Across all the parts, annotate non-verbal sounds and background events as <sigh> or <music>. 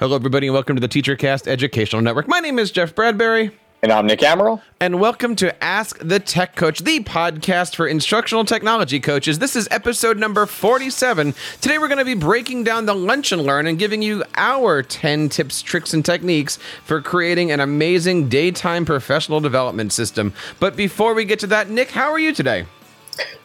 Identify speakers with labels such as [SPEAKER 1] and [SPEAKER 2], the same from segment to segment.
[SPEAKER 1] Hello, everybody, and welcome to the TeacherCast Educational Network. My name is Jeff Bradbury.
[SPEAKER 2] And I'm Nick Amaral.
[SPEAKER 1] And welcome to Ask the Tech Coach, the podcast for instructional technology coaches. This is episode number 47. Today, we're going to be breaking down the lunch and learn and giving you our 10 tips, tricks, and techniques for creating an amazing daytime professional development system. But before we get to that, Nick, how are you today?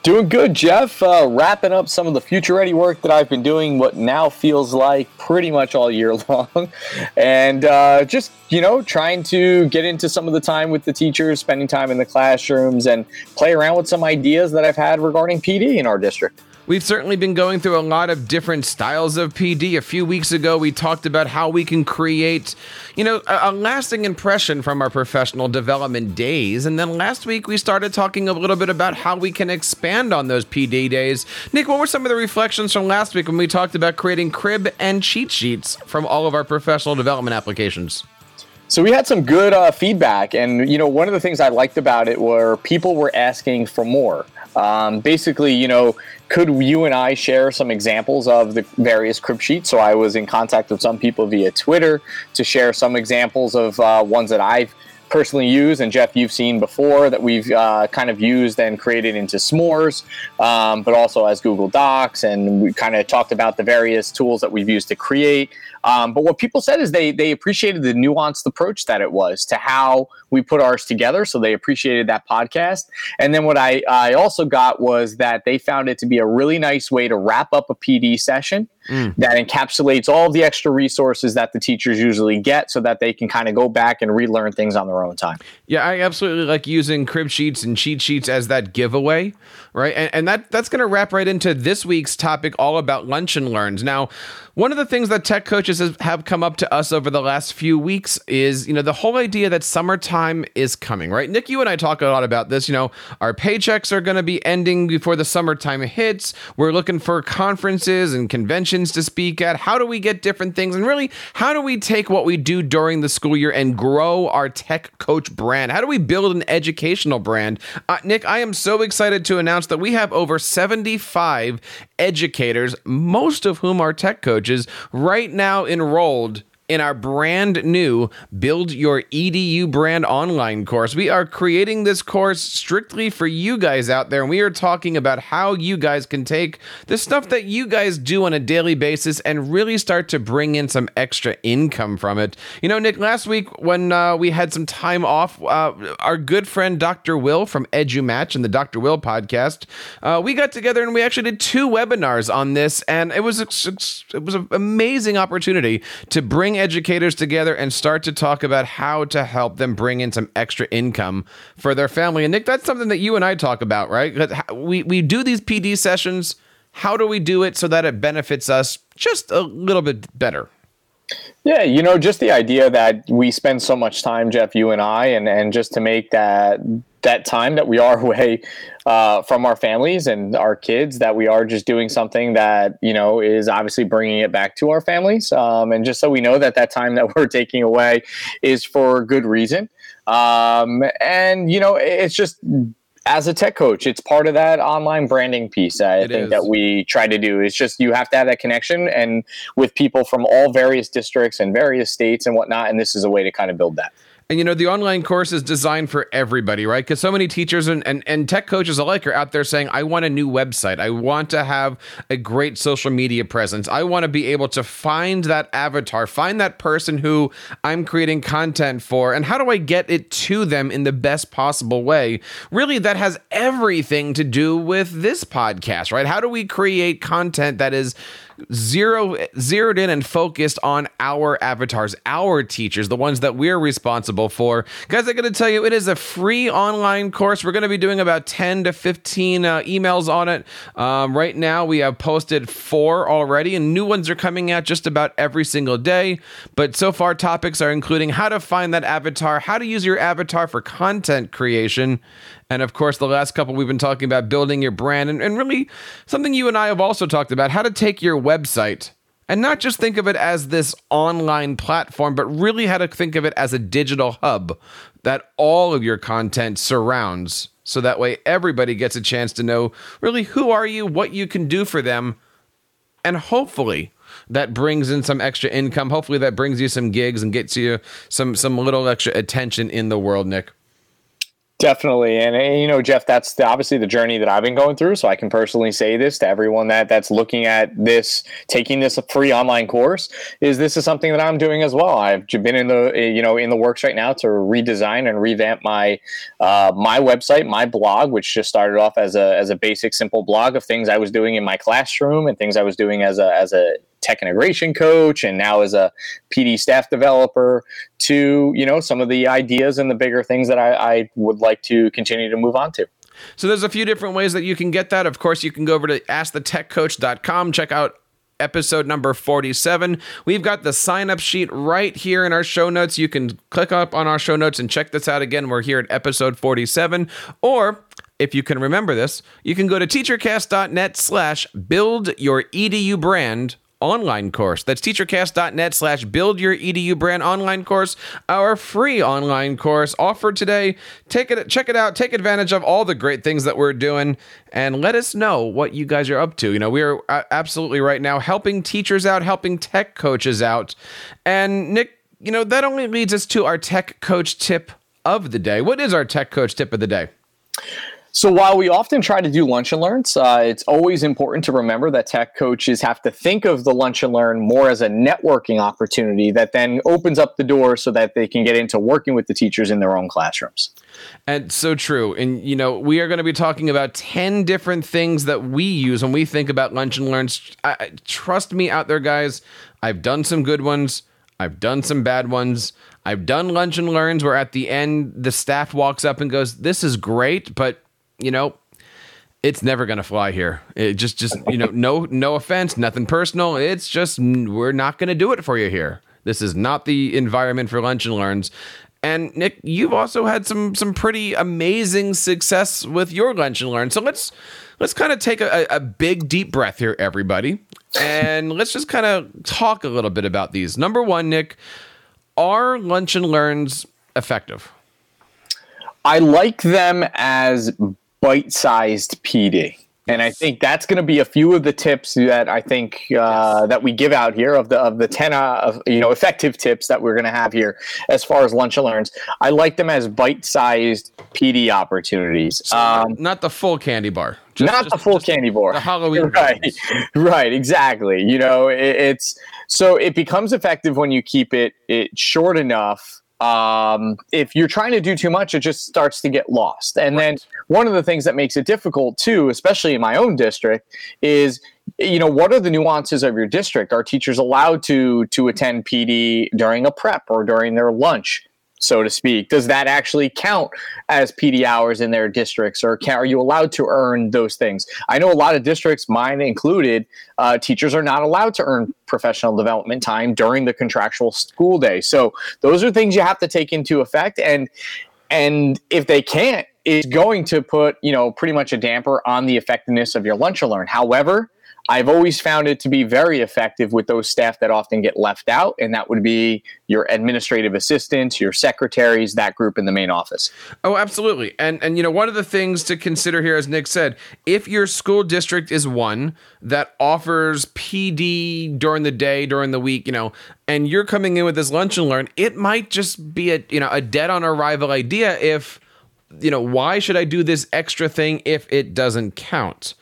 [SPEAKER 2] Doing good, Jeff. Uh, wrapping up some of the future ready work that I've been doing, what now feels like pretty much all year <laughs> long. and uh, just, you know, trying to get into some of the time with the teachers, spending time in the classrooms, and play around with some ideas that I've had regarding PD in our district.
[SPEAKER 1] We've certainly been going through a lot of different styles of PD. A few weeks ago, we talked about how we can create, you know, a, a, lasting impression from our professional development days. And then last week, we started talking a little bit about how we can expand on those PD days. Nick, what were some of the reflections from last week when we talked about creating crib and cheat sheets from all of our professional development applications?
[SPEAKER 2] So we had some good uh, feedback, and you know, one of the things I liked about it were people were asking for more. Um, basically, you know, could you and I share some examples of the various crib sheets? So I was in contact with some people via Twitter to share some examples of uh, ones that I've personally used, and Jeff, you've seen before that we've uh, kind of used and created into S'mores, um, but also as Google Docs, and we kind of talked about the various tools that we've used to create. Um, but what people said is they they appreciated the nuanced approach that it was to how we put ours together. So they appreciated that podcast. And then what I, I also got was that they found it to be a really nice way to wrap up a PD session mm. that encapsulates all the extra resources that the teachers usually get so that they can kind of go back and relearn things on their own time.
[SPEAKER 1] Yeah, I absolutely like using crib sheets and cheat sheets as that giveaway, right? And, and that that's going to wrap right into this week's topic all about lunch and learns. Now, one of the things that tech coaches have come up to us over the last few weeks is, you know, the whole idea that summertime is coming, right? Nick, you and I talk a lot about this. You know, our paychecks are going to be ending before the summertime hits. We're looking for conferences and conventions to speak at. How do we get different things? And really, how do we take what we do during the school year and grow our tech coach brand? How do we build an educational brand? Uh, Nick, I am so excited to announce that we have over 75 educators, most of whom are tech coaches, right now enrolled in our brand new Build Your EDU Brand online course. We are creating this course strictly for you guys out there, and we are talking about how you guys can take the stuff that you guys do on a daily basis and really start to bring in some extra income from it. You know, Nick, last week when uh, we had some time off, uh, our good friend Dr. Will from EduMatch and the Dr. Will podcast, uh, we got together and we actually did two webinars on this, and it was it was an amazing opportunity to bring educators together and start to talk about how to help them bring in some extra income for their family. And Nick, that's something that you and I talk about, right? We we do these PD sessions. How do we do it so that it benefits us just a little bit better?
[SPEAKER 2] Yeah, you know, just the idea that we spend so much time, Jeff, you and I, and and just to make that that time that we are <laughs> away uh, from our families and our kids that we are just doing something that you know is obviously bringing it back to our families um, and just so we know that that time that <laughs> we're taking away is for good reason um, and you know it's just as a tech coach, it's part of that online branding piece. I it think is. that we try to do. It's just you have to have that connection and with people from all various districts and various states and whatnot. And this is a way to kind of build that.
[SPEAKER 1] And you know, the online course is designed for everybody, right? Because so many teachers and, and, and tech coaches alike are out there saying, I want a new website. I want to have a great social media presence. I want to be able to find that avatar, find that person who I'm creating content for. And how do I get it to them in the best possible way? Really, that has everything to do with this podcast, right? How do we create content that is zero zeroed in and focused on our avatars, our teachers, the ones that we're responsible for. Guys, I got to tell you, it is a free online course. We're going to be doing about 10 to 15 uh, emails on it. Um, right now, we have posted four already, and new ones are coming out just about every single day. But so far, topics are including how to find that avatar, how to use your avatar for content creation, and of course, the last couple we've been talking about building your brand and, and really something you and I have also talked about how to take your website and not just think of it as this online platform, but really how to think of it as a digital hub that all of your content surrounds. So that way everybody gets a chance to know really who are you, what you can do for them, and hopefully that brings in some extra income. Hopefully, that brings you some gigs and gets you some some little extra attention in the world, Nick.
[SPEAKER 2] Definitely, and, and, you know, Jeff, that's the, obviously the journey that I've been going through. So I can personally say this to everyone that that's looking at this, taking this free online course. Is this is something that I'm doing as well? I've been in the you know in the works right now to redesign and revamp my uh, my website, my blog, which just started off as a as a basic, simple blog of things I was doing in my classroom and things I was doing as a as a tech integration coach and now as a PD staff developer to, you know, some of the ideas and the bigger things that I, I would like to continue to move on to.
[SPEAKER 1] So there's a few different ways that you can get that. Of course, you can go over to askthetechcoach.com, check out episode number 47. We've got the sign up sheet right here in our show notes. You can click up on our show notes and check this out again. We're here at episode 47. Or if you can remember this, you can go to teachercast.net slash build your edu brand online course. That's teachercast.net slash build your edu brand online course, our free online course offered today. Take it, check it out, take advantage of all the great things that we're doing, and let us know what you guys are up to. You know, we are uh, absolutely right now helping teachers out, helping tech coaches out. And Nick, you know, that only leads us to our tech coach tip of the day. What is our tech coach tip of the day?
[SPEAKER 2] So while we often try to do lunch and learns, uh, it's always important to remember that tech coaches have to think of the lunch and learn more as a networking opportunity that then opens up the door so that they can get into working with the teachers in their own classrooms.
[SPEAKER 1] And so true. And you know, we are going to be talking about 10 different things that we use when we think about lunch and learns. I, trust me out there guys, I've done some good ones. I've done some bad ones. I've done lunch and learns where at the end the staff walks up and goes, "This is great, but you know, it's never going to fly here. It just, just you know, no, no offense, nothing personal. It's just we're not going to do it for you here. This is not the environment for lunch and learns. And Nick, you've also had some some pretty amazing success with your lunch and learn. So let's let's kind of take a, a big deep breath here, everybody, and let's just kind of talk a little bit about these. Number one, Nick, are lunch and learns effective?
[SPEAKER 2] I like them as bite-sized PD. And I think that's going to be a few of the tips that I think uh, yes. that we give out here of the of the ten uh, of you know effective tips that we're going to have here as far as lunch and learns. I like them as bite-sized PD opportunities.
[SPEAKER 1] So um, not the full candy bar.
[SPEAKER 2] Just, not just, the full candy bar.
[SPEAKER 1] The Halloween. <laughs>
[SPEAKER 2] Right. Right. Exactly. You know, it, it's so it becomes effective when you keep it it short enough um, if you're trying to do too much, it just starts to get lost. And right. then one of the things that makes it difficult too, especially in my own district, is you know what are the nuances of your district? Are teachers allowed to to attend PD during a prep or during their lunch? So to speak. Does that actually count as PD hours in their districts, or can, are you allowed to earn those things? I know a lot of districts, mine included, uh, teachers are not allowed to earn professional development time during the contractual school day. So those are things you have to take into effect, and and if they can't, it's going to put you know pretty much a damper on the effectiveness of your lunch and learn. However, I've always found it to be very effective with those staff that often get left out, and that would be your administrative assistants, your secretaries, that group in the main office.
[SPEAKER 1] Oh, absolutely. And and you know, one of the things to consider here, as Nick said, if your school district is one that offers PD during the day, during the week, you know, and you're coming in with this lunch and learn, it might just be a you know a dead on arrival idea if you know, why should I do this extra thing if it doesn't count?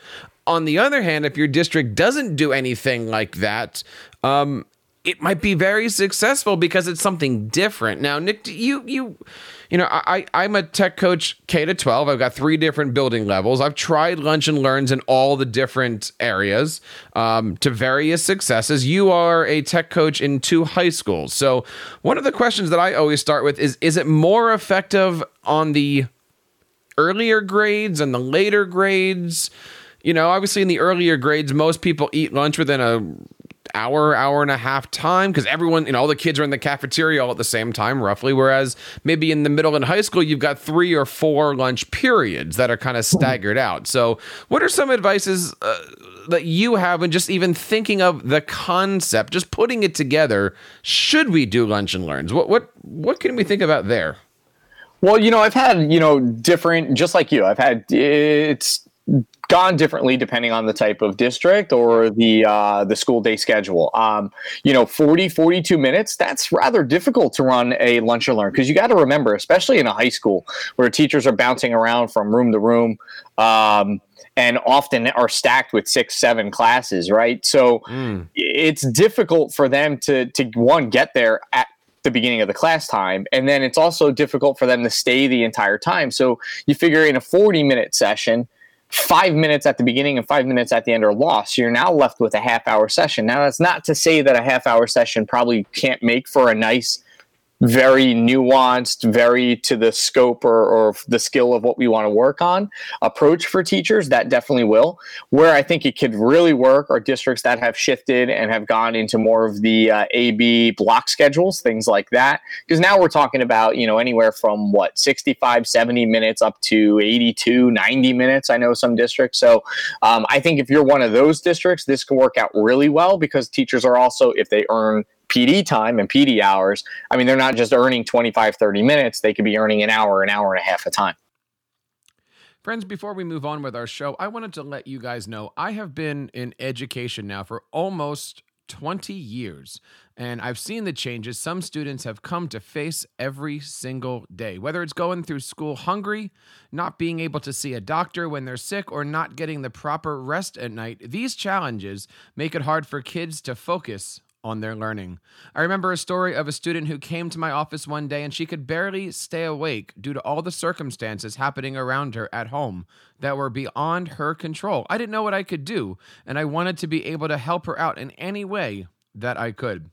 [SPEAKER 1] On the other hand, if your district doesn't do anything like that, um, it might be very successful because it's something different. Now, Nick, you you you know, I I'm a tech coach K to 12. I've got three different building levels. I've tried lunch and learns in all the different areas um, to various successes. You are a tech coach in two high schools. So, one of the questions that I always start with is is it more effective on the earlier grades and the later grades? You know, obviously in the earlier grades, most people eat lunch within a hour, hour and a half time because everyone, you know, all the kids are in the cafeteria all at the same time, roughly. Whereas maybe in the middle and high school, you've got three or four lunch periods that are kind of staggered out. So, what are some advices uh, that you have and just even thinking of the concept, just putting it together? Should we do lunch and learns? What what what can we think about there?
[SPEAKER 2] Well, you know, I've had you know different, just like you. I've had it's gone differently depending on the type of district or the uh, the school day schedule. Um, you know, 40, 42 minutes, that's rather difficult to run a lunch and learn because you got to remember, especially in a high school where teachers are bouncing around from room to room. Um, and often are stacked with six, seven classes, right? So mm. it's difficult for them to to one get there at the beginning of the class time, and then it's also difficult for them to stay the entire time. So you figure in a forty minute session, five minutes at the beginning and five minutes at the end are lost. You're now left with a half hour session. Now, that's not to say that a half hour session probably can't make for a nice very nuanced, very to the scope or, or, the skill of what we want to work on approach for teachers, that definitely will. Where I think it could really work are districts that have shifted and have gone into more of the uh, AB block schedules, things like that. Because now we're talking about, you know, anywhere from what, 65, 70 minutes up to 82, 90 minutes. I know some districts. So um, I think if you're one of those districts, this can work out really well because teachers are also, if they earn PD time and PD hours, I mean, they're not just earning 25, 30 minutes. They could be earning an hour, an hour and a half of time.
[SPEAKER 1] Friends, before we move on with our show, I wanted to let you guys know I have been in education now for almost 20 years, and I've seen the changes some students have come to face every single day. Whether it's going through school hungry, not being able to see a doctor when they're sick, or not getting the proper rest at night, these challenges make it hard for kids to focus on their learning. I remember a story of a student who came to my office one day and she could barely stay awake due to all the circumstances happening around her at home that were beyond her control. I didn't know what I could do, and I wanted to be able to help her out in any way that I could.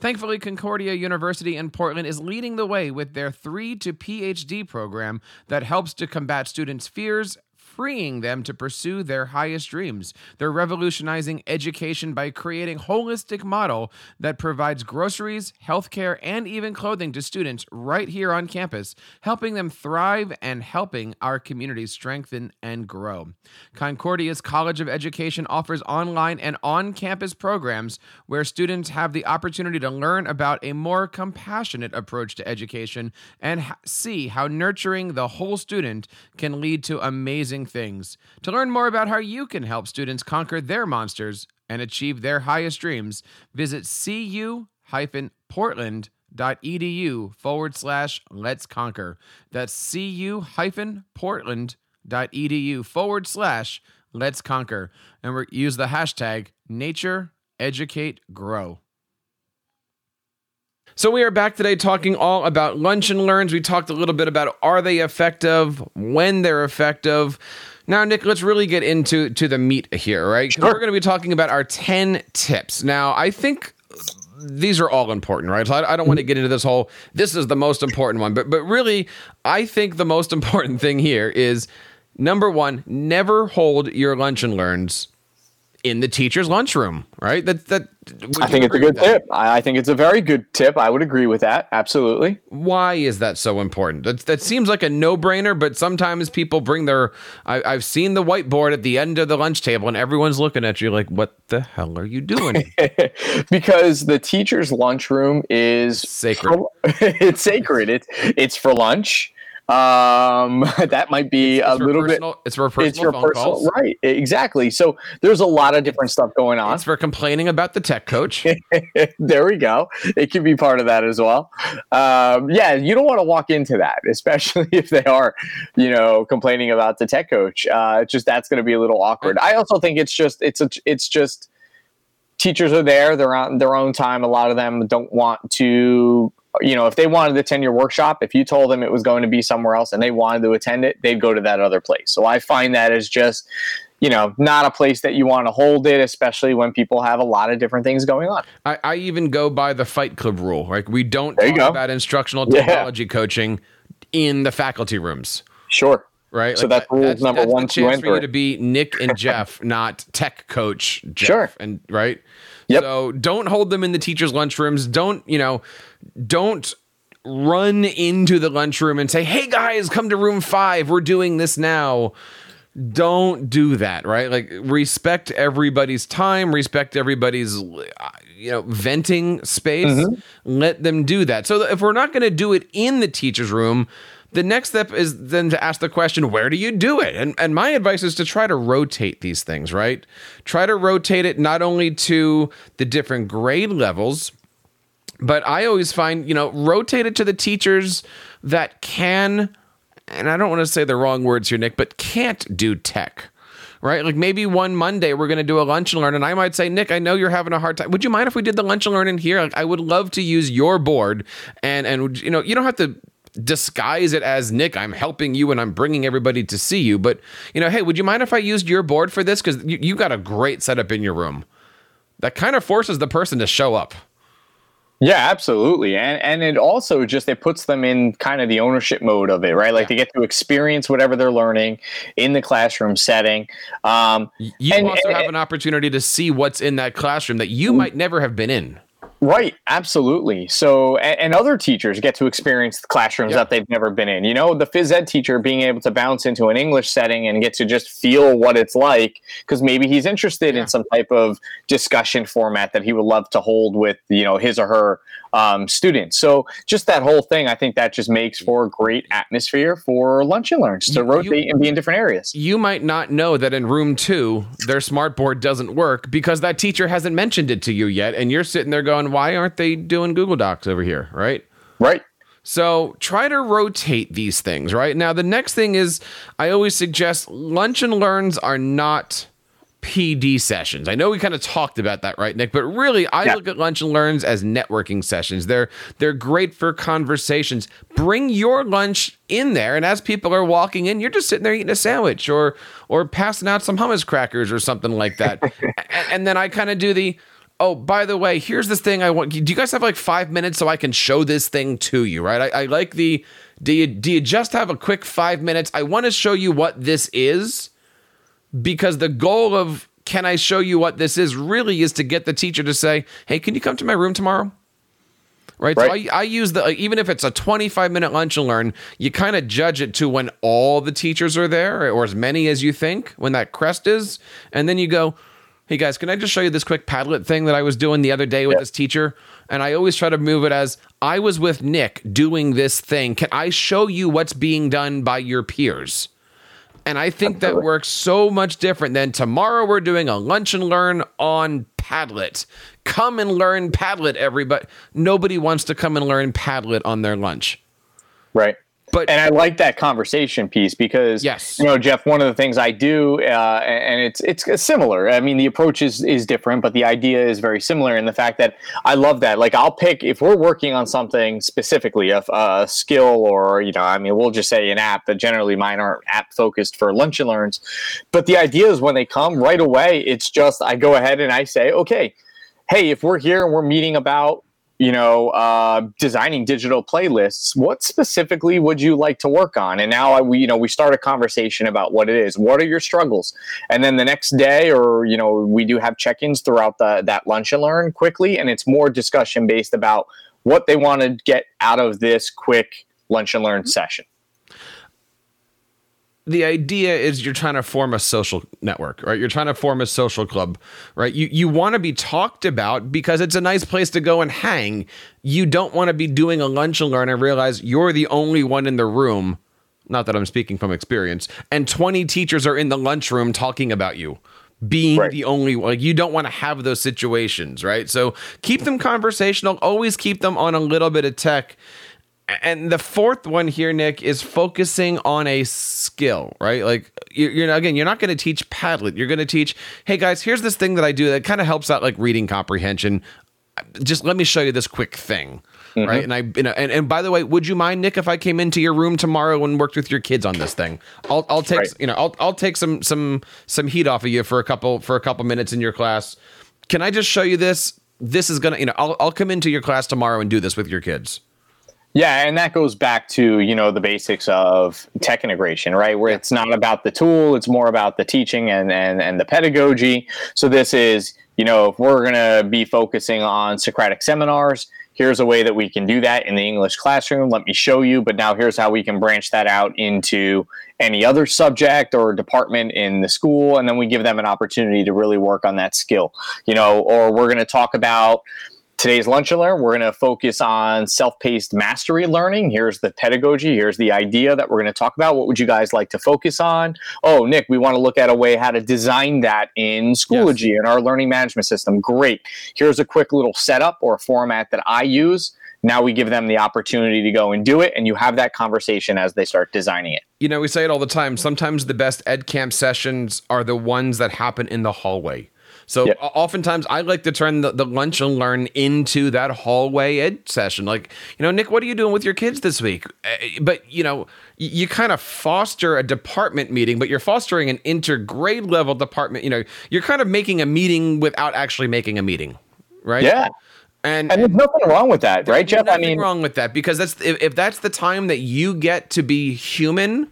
[SPEAKER 1] Thankfully, Concordia University in Portland is leading the way with their 3 to PhD program that helps to combat students' fears freeing them to pursue their highest dreams. They're revolutionizing education by creating a holistic model that provides groceries, healthcare, and even clothing to students right here on campus, helping them thrive and helping our communities strengthen and grow. Concordia's College of Education offers online and on-campus programs where students have the opportunity to learn about a more compassionate approach to education and see how nurturing the whole student can lead to amazing things. To learn more about how you can help students conquer their monsters and achieve their highest dreams, visit cu-portland.edu forward slash let's conquer. That's cu-portland.edu forward slash let's conquer. And use the hashtag nature educate grow. So we are back today talking all about lunch and learns. We talked a little bit about are they effective, when they're effective. Now, Nick, let's really get into to the meat here, right? Sure. We're going to be talking about our 10 tips. Now, I think these are all important, right? So I, I don't want to mm-hmm. get into this whole this is the most important one, but but really, I think the most <laughs> important thing here is number one, never hold your lunch and learns in the teacher's lunchroom, right? That that
[SPEAKER 2] I think it's a good tip. I think it's a very good tip. I would agree with that. Absolutely.
[SPEAKER 1] Why is that so important? That that seems like a no-brainer, but sometimes people bring their I, I've seen the whiteboard at the end of the lunch table and everyone's looking at you like, what the hell are you doing? <laughs>
[SPEAKER 2] because the teacher's lunchroom is
[SPEAKER 1] sacred. <laughs>
[SPEAKER 2] it's sacred. It's it's for lunch um, <laughs> that might be it's, it's a little
[SPEAKER 1] personal,
[SPEAKER 2] bit.
[SPEAKER 1] It's for personal it's for phone personal, calls.
[SPEAKER 2] right? Exactly. So there's a lot of different stuff going on.
[SPEAKER 1] It's for complaining about the tech coach. <laughs>
[SPEAKER 2] there we go. It can be part of that as well. Um, yeah, you don't want to walk into that, <laughs> especially if they are, you know, complaining about the tech coach. Uh, just that's going to be a little awkward. I also think it's just it's a, it's just teachers are there. They're on their own time. A lot of them don't want to you know, if they wanted to attend your workshop, if you told them it was going to be somewhere else and they wanted to attend it, they'd go to that other place. So I find that as just, you know, not a place that you want to hold it, especially when people have a lot of different things going on.
[SPEAKER 1] I, I even go by the Fight Club rule. Like we don't talk about instructional technology yeah. coaching in the faculty rooms.
[SPEAKER 2] Sure.
[SPEAKER 1] Right.
[SPEAKER 2] So like, that's rule that's, number
[SPEAKER 1] that's
[SPEAKER 2] one.
[SPEAKER 1] The chance for you to be Nick and Jeff, <laughs> not tech coach Jeff.
[SPEAKER 2] Sure.
[SPEAKER 1] And right.
[SPEAKER 2] Yep.
[SPEAKER 1] So don't hold them in the teachers' lunchrooms. Don't, you know, don't run into the lunchroom and say, hey guys, come to room five. We're doing this now. Don't do that, right? Like respect everybody's time, respect everybody's you know venting space. Mm-hmm. Let them do that. So if we're not going to do it in the teacher's room, the next step is then to ask the question, where do you do it? And and my advice is to try to rotate these things, right? Try to rotate it not only to the different grade levels, but I always find, you know, rotate it to the teachers that can and I don't want to say the wrong words here, Nick, but can't do tech right? Like maybe one Monday we're going to do a lunch and learn, and I might say, Nick, I know you're having a hard time. Would you mind if we did the lunch and learn in here? Like, I would love to use your board, and and you know, you don't have to disguise it as Nick, I'm helping you and I'm bringing everybody to see you. But, you know, hey, would you mind if I used your board for this? Because you, you got a great setup in your room. That kind of forces the person to show up.
[SPEAKER 2] Yeah, absolutely. And and it also just it puts them in kind of the ownership mode of it, right? Like yeah. they get to experience whatever they're learning in the classroom setting. Um,
[SPEAKER 1] you and, also and, have an opportunity to see what's in that classroom that you might never have been in.
[SPEAKER 2] Right, absolutely. So, and, and, other teachers get to experience the classrooms yep. that they've never been in. You know, the phys ed teacher being able to bounce into an English setting and get to just feel what it's like because maybe he's interested yeah. in some type of discussion format that he would love to hold with, you know, his or her um, students. So just that whole thing, I think that just makes for a great atmosphere for lunch and learns to rotate you, and be in different areas.
[SPEAKER 1] You might not know that in room two, their smart board doesn't work because that teacher hasn't mentioned it to you yet. And you're sitting there going, why aren't they doing Google Docs over here? Right.
[SPEAKER 2] Right.
[SPEAKER 1] So try to rotate these things, right? Now, the next thing is I always suggest lunch and learns are not PD sessions. I know we kind of talked about that, right, Nick? But really, I yeah. look at lunch and learns as networking sessions. They're they're great for conversations. Bring your lunch in there, and as people are walking in, you're just sitting there eating a sandwich or or passing out some hummus crackers or something like that. <laughs> and, and then I kind of do the oh, by the way, here's this thing I want. Do you guys have like five minutes so I can show this thing to you? Right? I, I like the. Do you do you just have a quick five minutes? I want to show you what this is because the goal of can I show you what this is really is to get the teacher to say, hey, can you come to my room tomorrow? Right. right. So I, I use the, even if it's a 25 minute lunch and learn, you kind of judge it to when all the teachers are there or as many as you think when that crest is. And then you go, hey guys, can I just show you this quick Padlet thing that I was doing the other day with this teacher? And I always try to move it as I was with Nick doing this thing. Can I show you what's being done by your peers? And I think that works so much different than tomorrow we're doing a lunch and learn on Padlet. Come and learn Padlet, everybody. Nobody wants to come and learn Padlet on their lunch.
[SPEAKER 2] Right. But and I like that conversation piece because yes, you know, Jeff. One of the things I do, uh, and it's it's similar. I mean, the approach is is different, but the idea is very similar in the fact that I love that. Like, I'll pick if we're working on something specifically, a, a skill, or you know, I mean, we'll just say an app. But generally, mine aren't app focused for lunch and learns. But the idea is when they come right away, it's just I go ahead and I say, okay, hey, if we're here and we're meeting about you know, uh, designing digital playlists, what specifically would you like to work on? And now I, we, you know, we start a conversation about what it is. What are your struggles? And then the next day, or you know, we do have check-ins throughout the that lunch and learn quickly, and it's more discussion based about what they want to get out of this quick lunch and learn session
[SPEAKER 1] the idea is you're trying to form a social network, right? You're trying to form a social club, right? You you want to be talked about because it's a nice place to go and hang. You don't want to be doing a lunch and learn and realize you're the only one in the room. Not that I'm speaking from experience. And 20 teachers are in the lunchroom talking about you being right. the only like you don't want to have those situations, right? So keep them conversational, always keep them on a little bit of tech and the fourth one here, Nick, is focusing on a skill, right? Like you're, you're again, you're not going to teach Padlet. You're going to teach, hey guys, here's this thing that I do that kind of helps out like reading comprehension. Just let me show you this quick thing, mm-hmm. right? And I, you know, and, and by the way, would you mind, Nick, if I came into your room tomorrow and worked with your kids on this thing? I'll, I'll take, right. you know, I'll, I'll take some, some, some heat off of you for a couple, for a couple minutes in your class. Can I just show you this? This is gonna, you know, I'll, I'll come into your class tomorrow and do this with your kids.
[SPEAKER 2] Yeah, and that goes back to you know the basics of tech integration, right? Where yeah. it's not about the tool; it's more about the teaching and and and the pedagogy. So this is you know if we're going to be focusing on Socratic seminars, here's a way that we can do that in the English classroom. Let me show you. But now here's how we can branch that out into any other subject or department in the school, and then we give them an opportunity to really work on that skill. You know, or we're going to talk about today's lunch and learn we're going to focus on self-paced mastery learning. Here's the pedagogy here's the idea that we're going to talk about. What would you guys like to focus on? Oh nick we want to look at a way how to design that in schoology yes. in our learning management system. Great. Here's a quick little setup or format that i use. Now we give them the opportunity to go and do it and you have that conversation as they start designing it.
[SPEAKER 1] You know we say it all the time. Sometimes the best ed camp sessions are the ones that happen in the hallway so yep. oftentimes I like to turn the, the lunch and learn into that hallway ed session. Like, you know, Nick, what are you doing with your kids this week? Eh, but, you know, you, you kind of foster a department meeting, but you're fostering an intergrade level department. You know, you're kind of making a meeting without actually making a meeting, right?
[SPEAKER 2] Yeah. And, and, there's nothing wrong with that, right, Jeff?
[SPEAKER 1] I mean, wrong with that because that's if, if that's the time that you get to be human,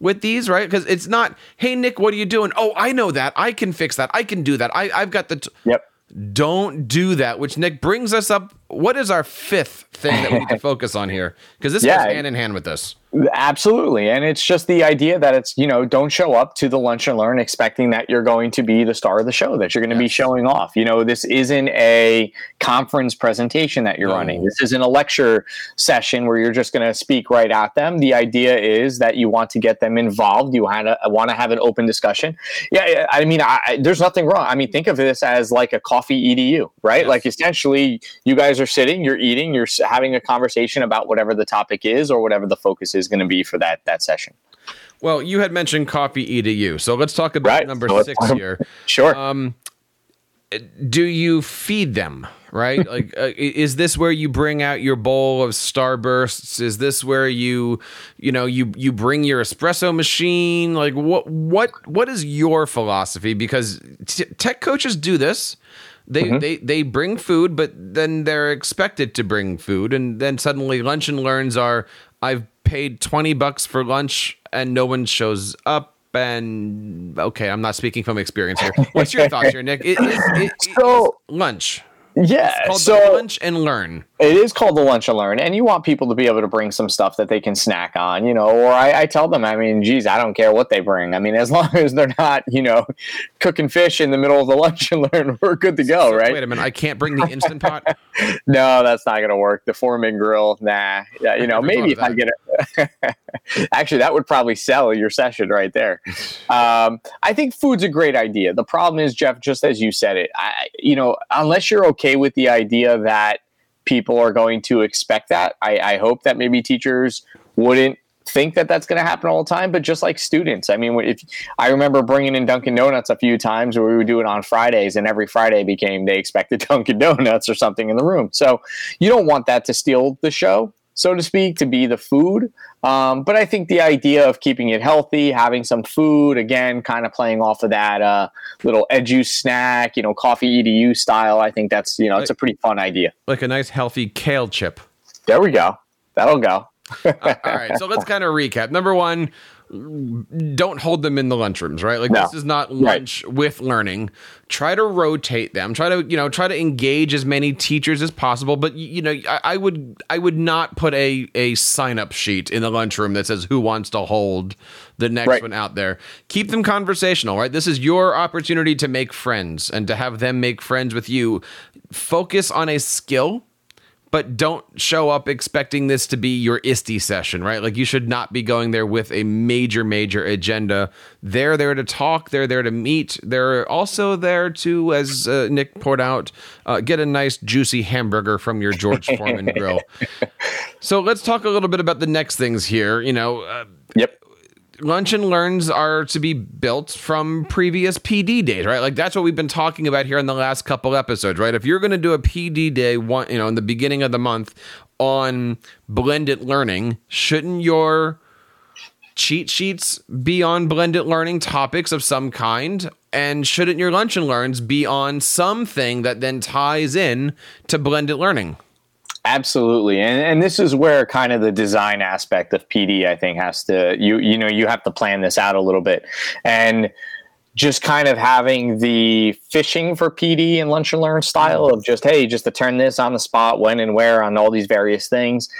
[SPEAKER 1] with these, right? Because it's not, hey Nick, what are you doing? Oh, I know that. I can fix that. I can do that. I, I've got the. T-.
[SPEAKER 2] Yep.
[SPEAKER 1] Don't do that. Which Nick brings us up. What is our fifth thing that we need to <laughs> focus on here? Because this yeah. goes hand in hand with this.
[SPEAKER 2] Absolutely. And it's just the idea that it's, you know, don't show up to the lunch and learn expecting that you're going to be the star of the show, that you're going to yes. be showing off. You know, this isn't a conference presentation that you're no. running. This isn't a lecture session where you're just going to speak right at them. The idea is that you want to get them involved. You want to want to have an open discussion. Yeah. I mean, I, there's nothing wrong. I mean, think of this as like a coffee EDU, right? Yes. Like essentially you guys are sitting, you're eating, you're having a conversation about whatever the topic is or whatever the focus is is going to be for that that session.
[SPEAKER 1] Well, you had mentioned coffee edu, so let's talk about right. number so six here. <laughs>
[SPEAKER 2] Sure. Um,
[SPEAKER 1] do you feed them? Right? <laughs> like, uh, is this where you bring out your bowl of Starbursts? Is this where you, you know, you you bring your espresso machine? Like, what what what is your philosophy? Because t- tech coaches do this. They, mm-hmm. they they bring food, but then they're expected to bring food, and then suddenly lunch and learns are I've paid 20 bucks for lunch and no one shows up. And okay i'm not speaking from experience here. What's your thoughts here nick? It, it, it, <laughs> so lunch
[SPEAKER 2] yeah
[SPEAKER 1] so lunch and learn
[SPEAKER 2] it is called the lunch and learn, and you want people to be able to bring some stuff that they can snack on, you know. Or I, I, tell them, I mean, geez, I don't care what they bring. I mean, as <laughs> long as they're not, you know, cooking fish in the middle of the lunch and learn, we're good to go, right?
[SPEAKER 1] Wait a minute, I can't bring the instant pot. <laughs>
[SPEAKER 2] no, that's not going to work. The Foreman grill, nah. Yeah, you know, maybe if I get it. <laughs> Actually, that would probably sell your session right there. <laughs> Um, I think food's a great idea. The problem is, Jeff, just as you said it, I, you know, unless you're okay with the idea that people are going to expect that. I, I hope that maybe teachers wouldn't think that that's going to happen all the time, but just like students, I mean, if I remember bringing in Dunkin' Donuts a few times where we would do it on Fridays, and every Friday became they expected <laughs> Dunkin' Donuts or something in the room. So you don't want that to steal the show so to speak, to be the food. Um, but I think the idea of keeping it healthy, having some food, again, kind of playing off of that uh, little edu snack, you know, coffee edu style. I think that's you know, it's a pretty fun idea.
[SPEAKER 1] Like a nice healthy kale chip.
[SPEAKER 2] There we go. That'll go. <laughs>
[SPEAKER 1] uh, all right. So let's kind of recap. Number one, don't hold them in the lunchrooms, right? Like no. this is not lunch right. with learning. Try to rotate them. Try to, you know, try to engage as many teachers as possible. But you know, I, I would I would not put a a sign up sheet in the lunchroom that says who wants to hold the next right. one out there. Keep them conversational, right? This is your opportunity to make friends and to have them make friends with you. Focus on a skill but don't show up expecting this to be your ISTE session, right? Like you should not be going there with a major, major agenda. They're there to talk. They're there to meet. They're also there to, as uh, Nick poured out, uh, get a nice juicy hamburger from your George Foreman <laughs> grill. So let's talk a little bit about the next things here. You know, uh,
[SPEAKER 2] yep
[SPEAKER 1] lunch and learns are to be built from previous PD days, right? Like that's what we've been talking about here in the last couple episodes, right? If you're going to do a PD day one, you know, in the beginning of the month on blended learning, shouldn't your cheat sheets be on blended learning topics of some kind? And shouldn't your lunch and learns be on something that then ties in to blended learning?
[SPEAKER 2] Absolutely, and and this is where kind of the design aspect of PD I think has to you you know you have to plan this out a little bit, and just kind of having the fishing for PD and lunch and learn style of just hey just to turn this on the spot when and where on all these various things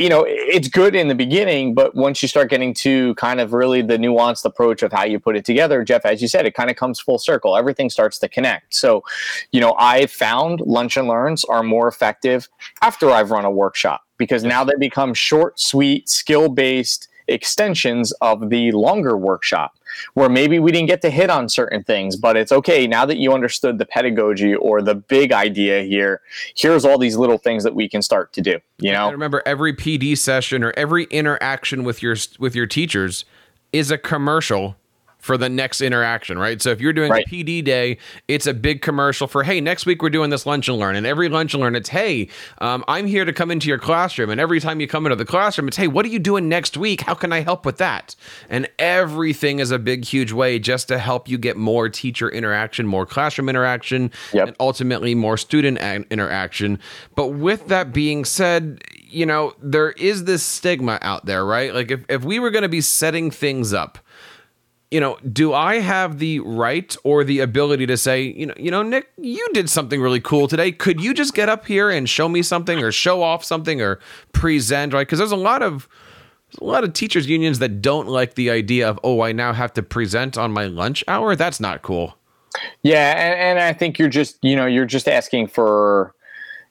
[SPEAKER 2] you know, it's good in the beginning, but once you start getting to kind of really the nuanced approach of how you put it together, Jeff, as you said, it kind of comes full circle. Everything starts to connect. So, you know, I found lunch and learns are more effective after I've run a workshop because now they become short, sweet, skill based extensions of the longer workshop where maybe we didn't get to hit on certain things, but it's okay. Now that you understood the pedagogy or the big idea here, here's all these little things that we can start to do. You know,
[SPEAKER 1] remember every PD session or every interaction with your with your teachers is a commercial for the next interaction, right? So if you're doing right. a PD day, it's a big commercial for, hey, next week we're doing this lunch and learn. And every lunch and learn, it's, hey, um, I'm here to come into your classroom. And every time you come into the classroom, it's, hey, what are you doing next week? How can I help with that? And everything is a big, huge way just to help you get more teacher interaction, more classroom interaction, yep. and ultimately more student interaction. But with that being said, you know, there is this stigma out there, right? Like if, if we were going to be setting things up, you know, do I have the right or the ability to say, you know, you know, Nick, you did something really cool today. Could you just get up here and show me something or show off something or present, right? Because there's a lot of a lot of teachers unions that don't like the idea of, oh, I now have to present on my lunch hour. That's not cool.
[SPEAKER 2] Yeah, and, and I think you're just, you know, you're just asking for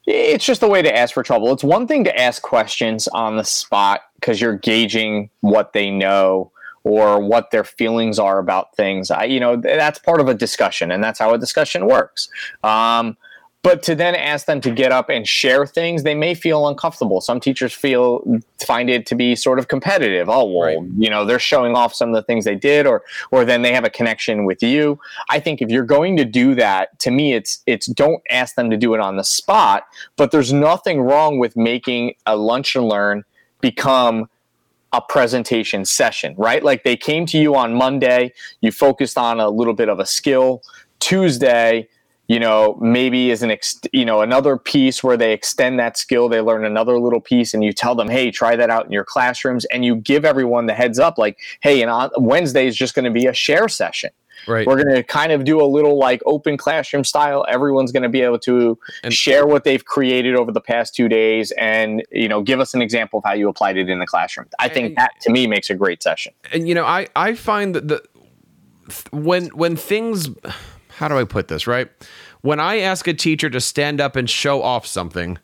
[SPEAKER 2] it's just a way to ask for trouble. It's one thing to ask questions on the spot because you're gauging what they know or what their feelings are about things. I, you know, that's part of a discussion, and that's how a discussion works. Um, but to then ask them to get up and share things, they may feel uncomfortable. Some teachers feel find it to be sort of competitive. Oh well, right. you know, they're showing off some of the things they did, or or then they have a connection with you. I think if you're going to do that, to me, it's it's don't ask them to do it on the spot. But there's nothing wrong with making a lunch and learn become a presentation session, right? Like they came to you on Monday, you focused on a little bit of a skill. Tuesday, you know, maybe is an ex- you know another piece where they extend that skill, they learn another little piece, and you tell them, hey, try that out in your classrooms, and you give everyone the heads up, like, hey, and on Wednesday is just going to be a share session. Right. We're going to kind of do a little like open classroom style. Everyone's going to be able to and, share what they've created over the past two days and, you know, give us an example of how you applied it in the classroom. I think and, that to me makes a great session.
[SPEAKER 1] And, you know, I, I find that the, when, when things, how do I put this, right? When I ask a teacher to stand up and show off something,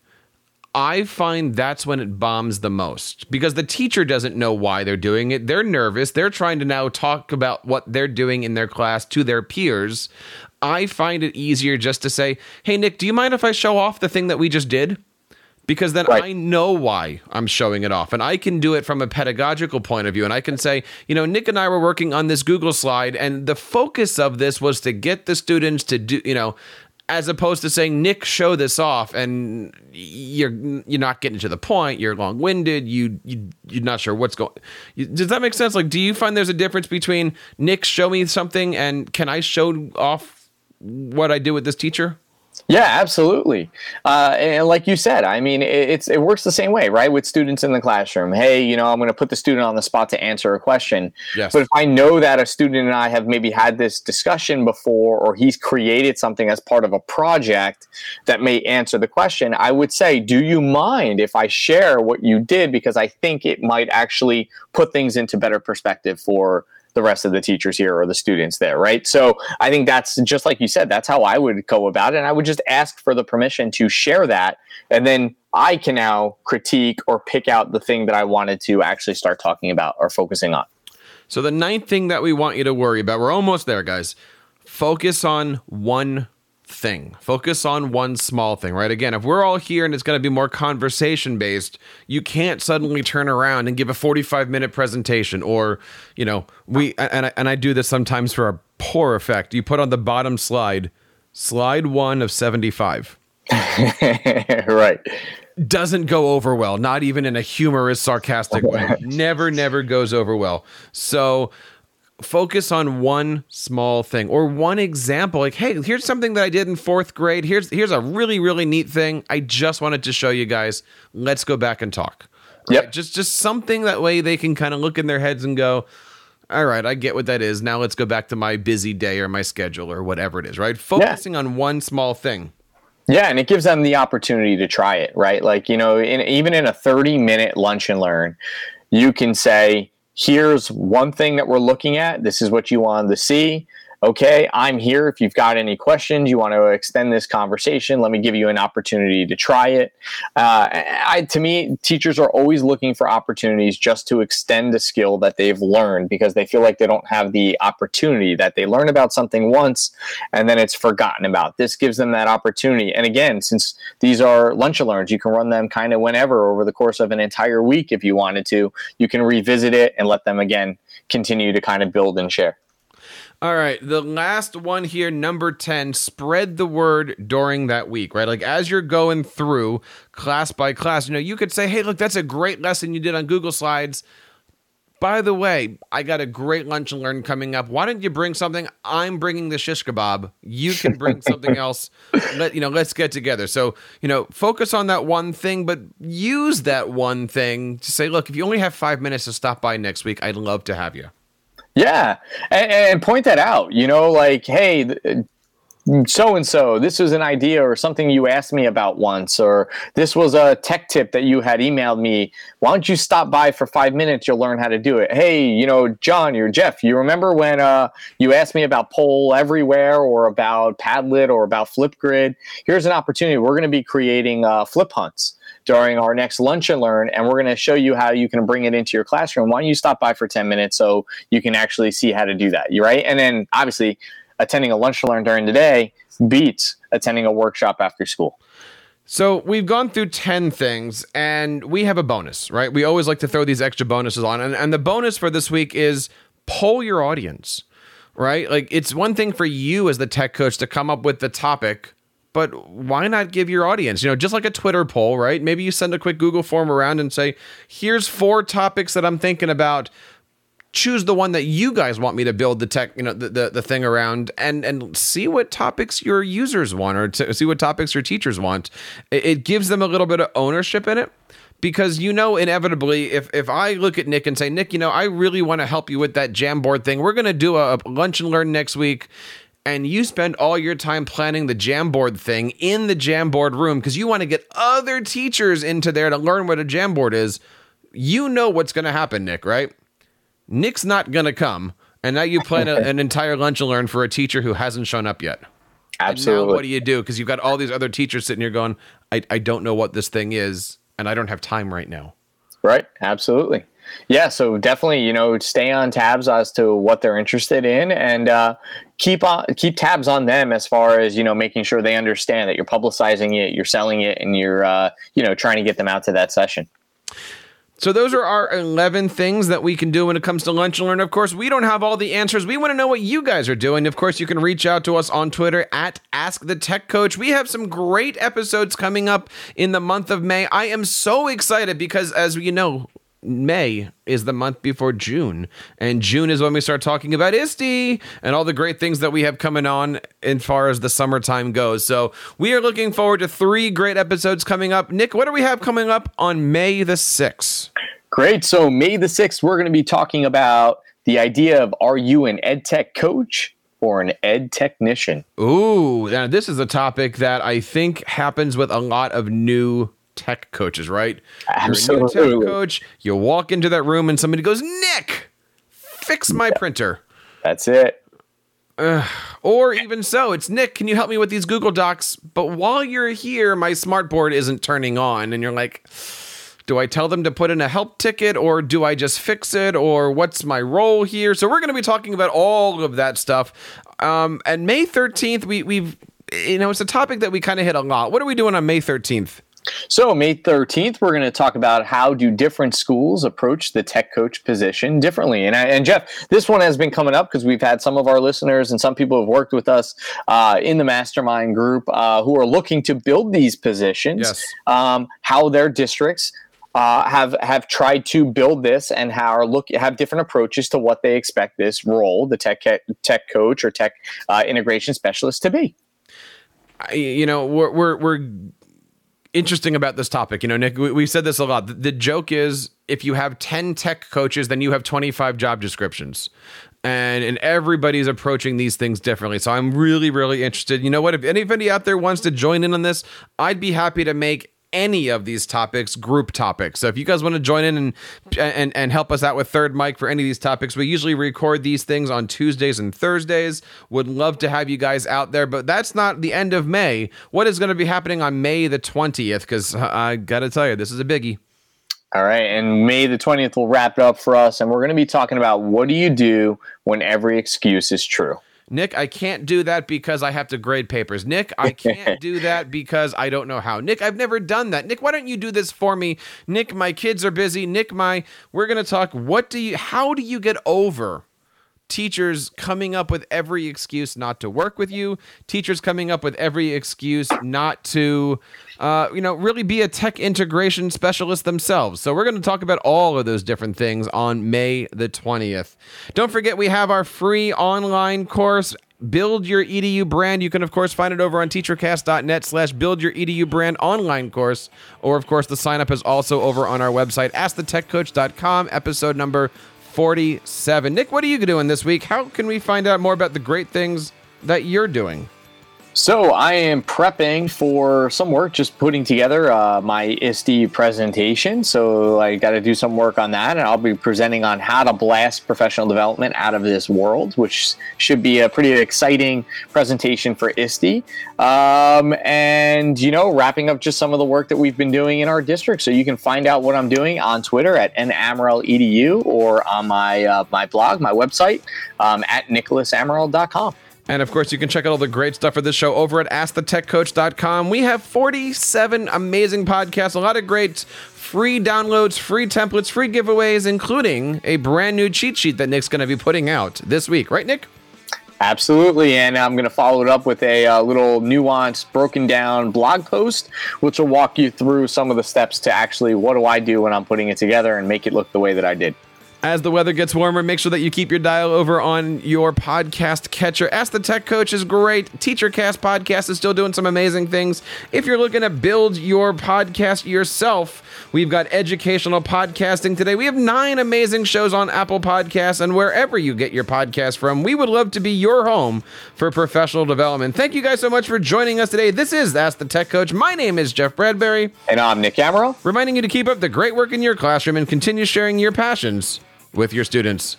[SPEAKER 1] I find that's when it bombs the most because the teacher doesn't know why they're doing it. They're nervous. They're trying to now talk about what they're doing in their class to their peers. I find it easier just to say, Hey, Nick, do you mind if I show off the thing that we just did? Because then right. I know why I'm showing it off and I can do it from a pedagogical point of view. And I can say, you know, Nick and I were working on this Google slide, and the focus of this was to get the students to do, you know, as opposed to saying Nick show this off and you're you're not getting to the point you're long-winded you, you you're not sure what's going does that make sense? Like do you find there's a difference between Nick show me something and can I show off what I do with this teacher
[SPEAKER 2] yeah, absolutely. Uh, and like you said, I mean, it, it's it works the same way, right? With students in the classroom. Hey, you know, I'm going to put the student on the spot to answer a question. Yes. But if I know that a student and I have maybe had this discussion before, or he's created something as part of a project that may answer the question, I would say, do you mind if I share what you did? Because I think it might actually put things into better perspective for the rest of the teachers here or the students there, right? So I think that's just like you said, that's how I would go about it. And I would just ask for the permission to share that. And then I can now critique or pick out the thing that I wanted to actually start talking about or focusing on.
[SPEAKER 1] So the ninth thing that we want you to worry about, we're almost there, guys. Focus on one thing. Focus on one small thing, right? Again, if we're all here and it's going to be more conversation based, you can't suddenly turn around and give a 45 minute presentation or, you know, we and I, and I do this sometimes for a poor effect. You put on the bottom slide slide 1 of 75. <laughs>
[SPEAKER 2] right.
[SPEAKER 1] Doesn't go over well, not even in a humorous sarcastic way. <laughs> never never goes over well. So, focus on one small thing or one example. Like hey here's something that i did in fourth grade. Here's here's a really really neat thing i just wanted to show you guys. Let's go back and talk.
[SPEAKER 2] Right? yep.
[SPEAKER 1] just just something that way they can kind of look in their heads and go all right i get what that is. Now let's go back to my busy day or my schedule or whatever it is right? Focusing yeah. on one small thing.
[SPEAKER 2] Yeah, and it gives them the opportunity to try it, right? Like, you know, in, even in a 30 minute lunch and learn, you can say, here's one thing that we're looking at. This is what you wanted to see okay, I'm here. If you've got any questions, you want to extend this conversation, let me give you an opportunity to try it. Uh, I, to me, teachers are always looking for opportunities just to extend a skill that they've learned because they feel like they don't have the opportunity that they learn about something once and then it's forgotten about. This gives them that opportunity. And again, since these are lunch and learns, you can run them kind of whenever over the course of an entire week if you wanted to. You can revisit it and let them again continue to kind of build and share.
[SPEAKER 1] All right, the last one here, number 10, spread the word during that week, right? Like as you're going through class by class, you know, you could say, hey, look, that's a great lesson you did on Google Slides. By the way, I got a great lunch and learn coming up. Why don't you bring something? I'm bringing the shish kebab. You can bring something else. <laughs> Let you know. Let's get together. So you know, focus on that one thing, but use that one thing to say, look, if you only have five minutes to stop by next week, I'd love to have you.
[SPEAKER 2] Yeah, and, and, point that out. You know, like, hey, so and so, this was an idea or something you asked me about once, or this was a tech tip that you had emailed me. Why don't you stop by for five minutes? You'll learn how to do it. Hey, you know, John, you're Jeff. You remember when uh, you asked me about Poll Everywhere or about Padlet or about Flipgrid? Here's an opportunity. We're going to be creating uh, flip hunts during our next lunch and learn, and we're going to show you how you can bring it into your classroom. Why don't you stop by for 10 minutes so you can actually see how to do that? You right? And then obviously attending a lunch and learn during the day beats attending a workshop after school.
[SPEAKER 1] So we've gone through 10 things and we have a bonus, right? We always like to throw these extra bonuses on. And, and the bonus for this week is poll your audience, right? Like it's one thing for you as the tech coach to come up with the topic but why not give your audience, you know, just like a Twitter poll, right? Maybe you send a quick Google form around and say, here's four topics that I'm thinking about. Choose the one that you guys want me to build the tech, you know, the, the, the thing around and and see what topics your users want or to see what topics your teachers want. It, it gives them a little bit of ownership in it because you know inevitably if if I look at Nick and say Nick you know I really want to help you with that Jamboard thing we're going to do a lunch and learn next week and you spend all your time planning the Jamboard thing in the Jamboard room because you want to get other teachers into there to learn what a Jamboard is, you know what's going to happen, Nick, right? Nick's not going to come. And now you plan a, <laughs> an entire lunch and learn for a teacher who hasn't shown up yet.
[SPEAKER 2] Absolutely.
[SPEAKER 1] what do you do? Because you've got all these other teachers sitting here going, I, I don't know what this thing is, and I don't have time right now.
[SPEAKER 2] Right. Absolutely. Yeah, so definitely, you know, stay on tabs as to what they're interested in, and uh, keep on keep tabs on them as far as you know, making sure they understand that you're publicizing it, you're selling it, and you're uh, you know trying to get them out to that session.
[SPEAKER 1] So those are our 11 things that we can do when it comes to lunch and learn. Of course, we don't have all the answers. We want to know what you guys are doing. Of course, you can reach out to us on Twitter at Ask the Tech Coach. We have some great episodes coming up in the month of May. I am so excited because as you know, May is the month before June, and June is when we start talking about ISTE and all the great things that we have coming on as far as the summertime goes. So we are looking forward to three great episodes coming up. Nick, what do we have coming up on May the 6th?
[SPEAKER 2] Great. So May the 6th, we're going to be talking about the idea of are you an ed tech coach or an ed technician?
[SPEAKER 1] Ooh, now this is a topic that I think happens with a lot of new tech coaches, right?
[SPEAKER 2] Absolutely.
[SPEAKER 1] You're a new tech coach. You walk into that room and somebody goes, Nick, fix my printer.
[SPEAKER 2] That's it.
[SPEAKER 1] Uh, or even so, it's Nick. Can you help me with these Google Docs? But while you're here, my smartboard isn't turning on, and you're like, do I tell them to put in a help ticket, or do I just fix it, or what's my role here? So we're going to be talking about all of that stuff. Um, and May 13th, we we've you know it's a topic that we kind of hit a lot. What are we doing on May 13th?
[SPEAKER 2] So, May 13th, we're going to talk about how do different schools approach the tech coach position differently. And, and Jeff, this one has been coming up because we've had some of our listeners and some people have worked with us uh, in the mastermind group uh, who are looking to build these positions,
[SPEAKER 1] yes.
[SPEAKER 2] um, how their districts uh, have have tried to build this and how are look have different approaches to what they expect this role, the tech tech coach or tech uh, integration specialist, to be.
[SPEAKER 1] You know, we're we're, we're interesting about this topic. You know, Nick, we, we said this a lot. The, the, joke is if you have 10 tech coaches, then you have 25 job descriptions. and and everybody's approaching these things differently. So I'm really really interested. You know what? If anybody out there wants to join in on this, I'd be happy to make any of these topics group topics. So if you guys want to join in and and and help us out with third mic for any of these topics, we usually record these things on Tuesdays and Thursdays. Would love to have you guys out there, but that's not the end of May. What is going to be happening on May the 20th cuz I got to tell you, this is a biggie.
[SPEAKER 2] All right, and May the 20th will wrap it up for us and we're going to be talking about what do you do when every excuse is true.
[SPEAKER 1] Nick, I can't do that because I have to grade papers. Nick, I can't <laughs> do that because I don't know how. Nick, I've never done that. Nick, why don't you do this for me? Nick, my kids are busy. Nick, my we're going to talk what do you how do you get over teachers coming up with every excuse not to work with you, teachers coming up with every excuse not to, uh, you know, really be a tech integration specialist themselves. So we're going to talk about all of those different things on May the 20th. Don't forget, we have our free online course. Build your EDU brand. You can, of course, find it over on teachercast.net slash build your EDU brand online course. Or, of course, the sign up is also over on our website, askthetechcoach.com, episode number 47. Nick, what are you doing this week? How can we find out more about the great things that you're doing?
[SPEAKER 2] So I am prepping for some work, just putting together uh, my ISTE presentation. So I got to do some work on that, and I'll be presenting on how to blast professional development out of this world, which should be a pretty exciting presentation for ISTE. Um, and you know, wrapping up just some of the work that we've been doing in our district. So you can find out what I'm doing on Twitter at namaral.edu or on my uh, my blog, my website um, at nicholasamaral.com.
[SPEAKER 1] And of course, you can check out all the great stuff for this show over at AskTheTechCoach.com. We have 47 amazing podcasts, a lot of great free downloads, free templates, free giveaways, including a brand new cheat sheet that Nick's going to be putting out this week. Right, Nick?
[SPEAKER 2] Absolutely, and I'm going to follow it up with a uh, little nuanced, broken down blog post, which will walk you through some of the steps to actually what do I do when I'm putting it together and make it look the way that I did.
[SPEAKER 1] As the weather gets warmer, make sure that you keep your dial over on your podcast catcher. Ask the Tech Coach is great. TeacherCast podcast is still doing some amazing things. If you're looking to build your podcast yourself, we've got educational podcasting today. We have nine amazing shows on Apple Podcasts and wherever you get your podcast from. We would love to be your home for professional development. Thank you guys so much for joining us today. This is Ask the Tech Coach. My name is Jeff Bradbury.
[SPEAKER 2] And I'm Nick Amaral.
[SPEAKER 1] Reminding you to keep up the great work in your classroom and continue sharing your passions with your students.